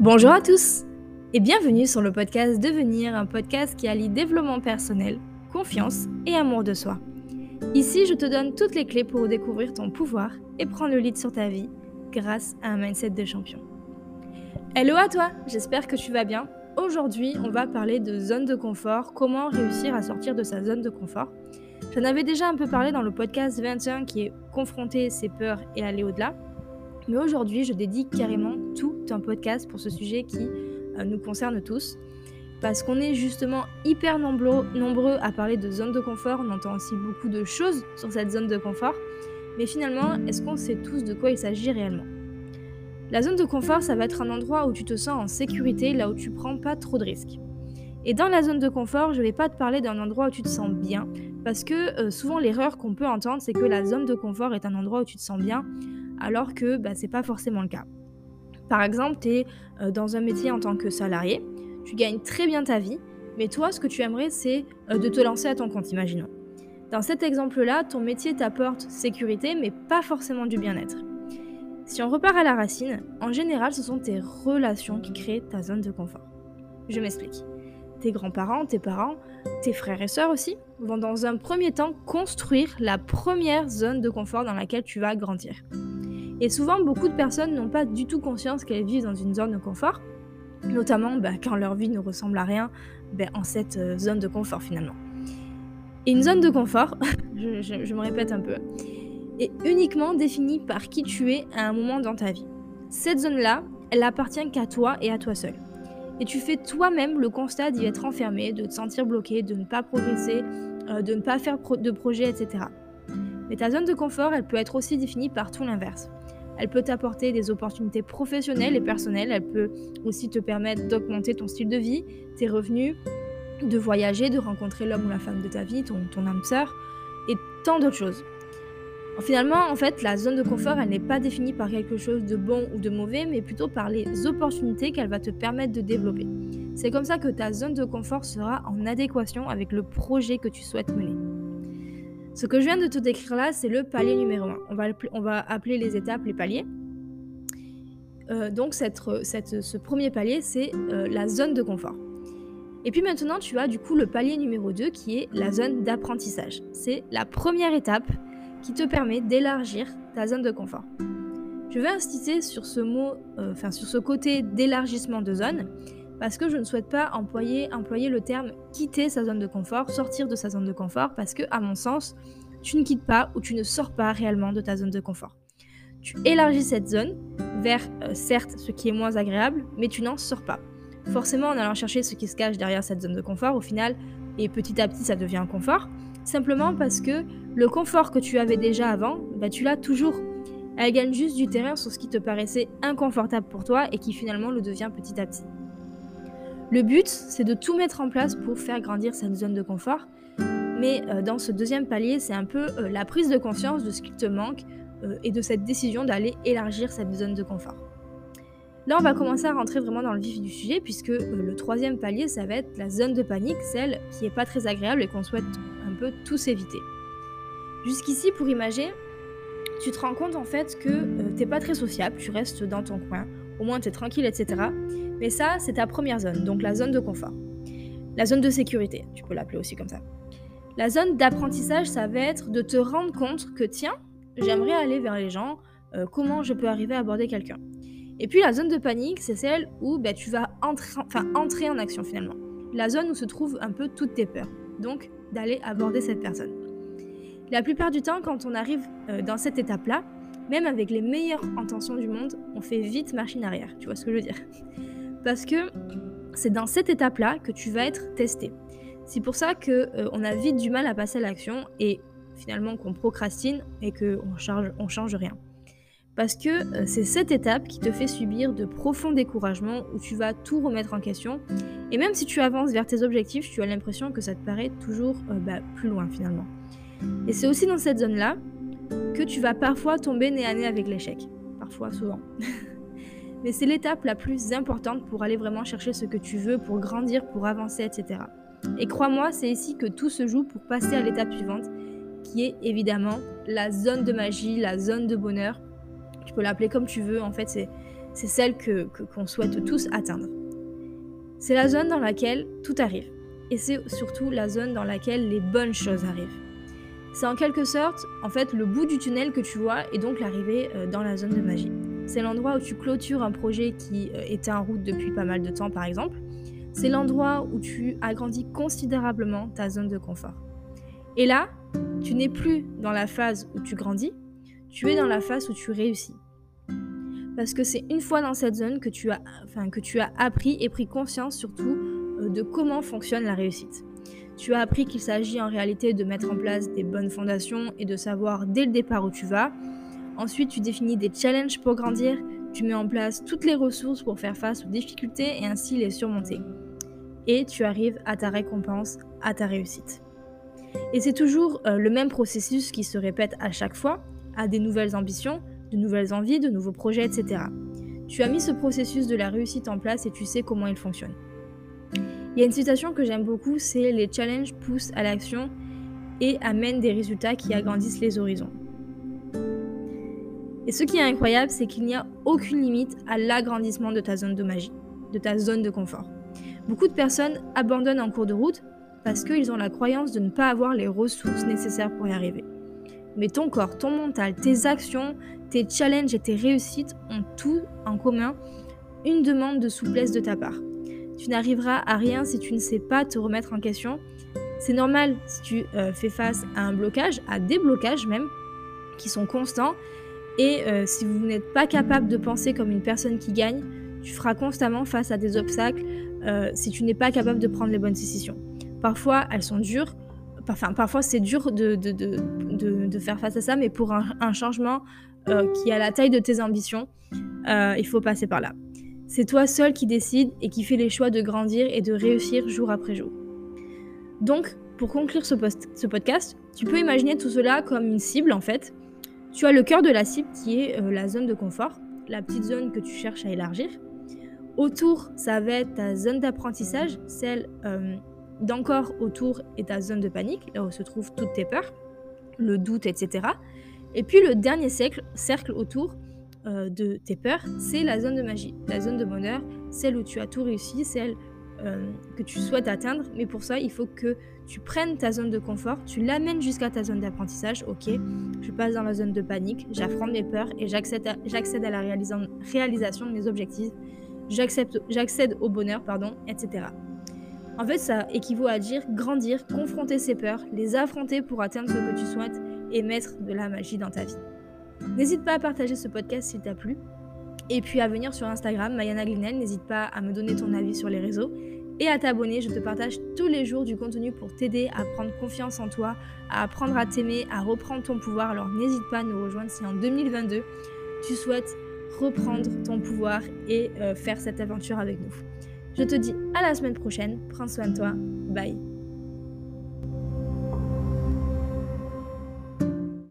Bonjour à tous et bienvenue sur le podcast Devenir, un podcast qui allie développement personnel, confiance et amour de soi. Ici, je te donne toutes les clés pour découvrir ton pouvoir et prendre le lead sur ta vie grâce à un mindset de champion. Hello à toi, j'espère que tu vas bien. Aujourd'hui, on va parler de zone de confort, comment réussir à sortir de sa zone de confort. J'en avais déjà un peu parlé dans le podcast 21 qui est confronter ses peurs et aller au-delà. Mais aujourd'hui, je dédie carrément tout un podcast pour ce sujet qui euh, nous concerne tous. Parce qu'on est justement hyper nombreux, à parler de zone de confort, on entend aussi beaucoup de choses sur cette zone de confort. Mais finalement, est-ce qu'on sait tous de quoi il s'agit réellement? La zone de confort, ça va être un endroit où tu te sens en sécurité, là où tu prends pas trop de risques. Et dans la zone de confort, je vais pas te parler d'un endroit où tu te sens bien, parce que euh, souvent l'erreur qu'on peut entendre, c'est que la zone de confort est un endroit où tu te sens bien, alors que bah, ce n'est pas forcément le cas. Par exemple, tu es euh, dans un métier en tant que salarié, tu gagnes très bien ta vie, mais toi, ce que tu aimerais, c'est euh, de te lancer à ton compte, imaginons. Dans cet exemple-là, ton métier t'apporte sécurité, mais pas forcément du bien-être. Si on repart à la racine, en général, ce sont tes relations qui créent ta zone de confort. Je m'explique. Tes grands-parents, tes parents, tes frères et sœurs aussi, vont dans un premier temps construire la première zone de confort dans laquelle tu vas grandir. Et souvent, beaucoup de personnes n'ont pas du tout conscience qu'elles vivent dans une zone de confort, notamment bah, quand leur vie ne ressemble à rien bah, en cette euh, zone de confort finalement. Et une zone de confort, je, me répète un peu, est uniquement définie par qui tu es à un moment dans ta vie. Cette zone-là, elle appartient qu'à toi et à toi seul. Et tu fais toi-même le constat d'y être enfermé, de te sentir bloqué, de ne pas progresser, euh, de ne pas faire de projet, etc. Mais ta zone de confort, elle peut être aussi définie par tout l'inverse. Elle peut t'apporter des opportunités professionnelles et personnelles. Elle peut aussi te permettre d'augmenter ton style de vie, tes revenus, de voyager, de rencontrer l'homme ou la femme de ta vie, ton, âme sœur, et tant d'autres choses. Finalement, en fait, la zone de confort, elle n'est pas définie par quelque chose de bon ou de mauvais, mais plutôt par les opportunités qu'elle va te permettre de développer. C'est comme ça que ta zone de confort sera en adéquation avec le projet que tu souhaites mener. Ce que je viens de te décrire là, c'est le palier numéro 1. On va, appeler les étapes les paliers. Euh, donc cette, ce premier palier, c'est euh, la zone de confort. Et puis maintenant, tu as du coup le palier numéro 2 qui est la zone d'apprentissage. C'est la première étape qui te permet d'élargir ta zone de confort. Je vais insister sur ce mot, euh, sur ce côté d'élargissement de zone, parce que je ne souhaite pas employer, employer le terme quitter sa zone de confort, sortir de sa zone de confort, parce que, à mon sens, tu ne quittes pas ou tu ne sors pas réellement de ta zone de confort. Tu élargis cette zone vers, euh, certes, ce qui est moins agréable, mais tu n'en sors pas. Forcément, en allant chercher ce qui se cache derrière cette zone de confort, au final, et petit à petit, ça devient un confort, simplement parce que le confort que tu avais déjà avant, bah, tu l'as toujours. Elle gagne juste du terrain sur ce qui te paraissait inconfortable pour toi et qui finalement le devient petit à petit. Le but, c'est de tout mettre en place pour faire grandir cette zone de confort. Mais euh, dans ce deuxième palier, c'est un peu euh, la prise de conscience de ce qui te manque euh, et de cette décision d'aller élargir cette zone de confort. Là, on va commencer à rentrer vraiment dans le vif du sujet, puisque le troisième palier, ça va être la zone de panique, celle qui n'est pas très agréable et qu'on souhaite un peu tous éviter. Jusqu'ici, pour imager, tu te rends compte en fait que tu t'es pas très sociable, tu restes dans ton coin, au moins tu es tranquille, etc. Mais ça, c'est ta première zone, donc la zone de confort. La zone de sécurité, tu peux l'appeler aussi comme ça. La zone d'apprentissage, ça va être de te rendre compte que tiens, j'aimerais aller vers les gens, euh, comment je peux arriver à aborder quelqu'un. Et puis la zone de panique, c'est celle où bah, tu vas entrer en action finalement. La zone où se trouvent un peu toutes tes peurs. Donc d'aller aborder cette personne. La plupart du temps, quand on arrive euh, dans cette étape-là, même avec les meilleures intentions du monde, on fait vite machine arrière. Tu vois ce que je veux dire parce que c'est dans cette étape-là que tu vas être testé. C'est pour ça qu'on euh, on a vite du mal à passer à l'action et finalement qu'on procrastine et qu'on on change rien. Parce que euh, c'est cette étape qui te fait subir de profonds découragements où tu vas tout remettre en question. Et même si tu avances vers tes objectifs, tu as l'impression que ça te paraît toujours euh, bah, plus loin finalement. Et c'est aussi dans cette zone-là que tu vas parfois tomber nez à nez avec l'échec. Parfois, souvent. mais c'est l'étape la plus importante pour aller vraiment chercher ce que tu veux, pour grandir, pour avancer, etc. Et crois-moi, c'est ici que tout se joue pour passer à l'étape suivante, qui est évidemment la zone de magie, la zone de bonheur. Tu peux l'appeler comme tu veux, en fait, c'est, celle que qu'on souhaite tous atteindre. C'est la zone dans laquelle tout arrive. Et c'est surtout la zone dans laquelle les bonnes choses arrivent. C'est en quelque sorte, en fait, le bout du tunnel que tu vois et donc l'arrivée euh, dans la zone de magie. C'est l'endroit où tu clôtures un projet qui euh, était en route depuis pas mal de temps, par exemple. C'est l'endroit où tu agrandis considérablement ta zone de confort. Et là, tu n'es plus dans la phase où tu grandis, tu es dans la phase où tu réussis. Parce que c'est une fois dans cette zone que tu as, enfin, que tu as appris et pris conscience surtout euh, de comment fonctionne la réussite. Tu as appris qu'il s'agit en réalité de mettre en place des bonnes fondations et de savoir dès le départ où tu vas. Ensuite, tu définis des challenges pour grandir, tu mets en place toutes les ressources pour faire face aux difficultés et ainsi les surmonter. Et tu arrives à ta récompense, à ta réussite. Et c'est toujours euh, le même processus qui se répète à chaque fois, à des nouvelles ambitions, de nouvelles envies, de nouveaux projets, etc. Tu as mis ce processus de la réussite en place et tu sais comment il fonctionne. Il y a une citation que j'aime beaucoup, c'est les challenges poussent à l'action et amènent des résultats qui agrandissent les horizons. Et ce qui est incroyable, c'est qu'il n'y a aucune limite à l'agrandissement de ta zone de magie, de ta zone de confort. Beaucoup de personnes abandonnent en cours de route parce qu'ils ont la croyance de ne pas avoir les ressources nécessaires pour y arriver. Mais ton corps, ton mental, tes actions, tes challenges et tes réussites ont tout en commun une demande de souplesse de ta part. Tu n'arriveras à rien si tu ne sais pas te remettre en question. C'est normal si tu euh, fais face à un blocage, à des blocages même, qui sont constants. Et euh, si vous n'êtes pas capable de penser comme une personne qui gagne, tu feras constamment face à des obstacles euh, si tu n'es pas capable de prendre les bonnes décisions. Parfois, elles sont dures. Enfin, parfois, c'est dur de, de, faire face à ça, mais pour un, changement qui a la taille de tes ambitions, il faut passer par là. C'est toi seul qui décide et qui fait les choix de grandir et de réussir jour après jour. Donc, pour conclure ce, podcast, tu peux imaginer tout cela comme une cible en fait. Tu as le cœur de la cible qui est euh, la zone de confort, la petite zone que tu cherches à élargir. Autour, ça va être ta zone d'apprentissage, celle euh, d'encore autour est ta zone de panique, là où se trouvent toutes tes peurs, le doute, etc. Et puis le dernier cercle, autour, euh, de tes peurs, c'est la zone de magie, la zone de bonheur, celle où tu as tout réussi, celle euh, que tu souhaites atteindre. Mais pour ça, il faut que tu prennes ta zone de confort, tu l'amènes jusqu'à ta zone d'apprentissage. Ok, je passe dans la zone de panique, j'affronte mes peurs et j'accède à, la réalisation de mes objectifs. J'accède au bonheur, pardon, etc. En fait, ça équivaut à dire grandir, confronter ses peurs, les affronter pour atteindre ce que tu souhaites et mettre de la magie dans ta vie. N'hésite pas à partager ce podcast s'il t'a plu. Et puis à venir sur Instagram, Mayana Glinel, n'hésite pas à me donner ton avis sur les réseaux et à t'abonner. Je te partage tous les jours du contenu pour t'aider à prendre confiance en toi, à apprendre à t'aimer, à reprendre ton pouvoir. Alors n'hésite pas à nous rejoindre si en 2022 tu souhaites reprendre ton pouvoir et euh, faire cette aventure avec nous. Je te dis à la semaine prochaine. Prends soin de toi. Bye.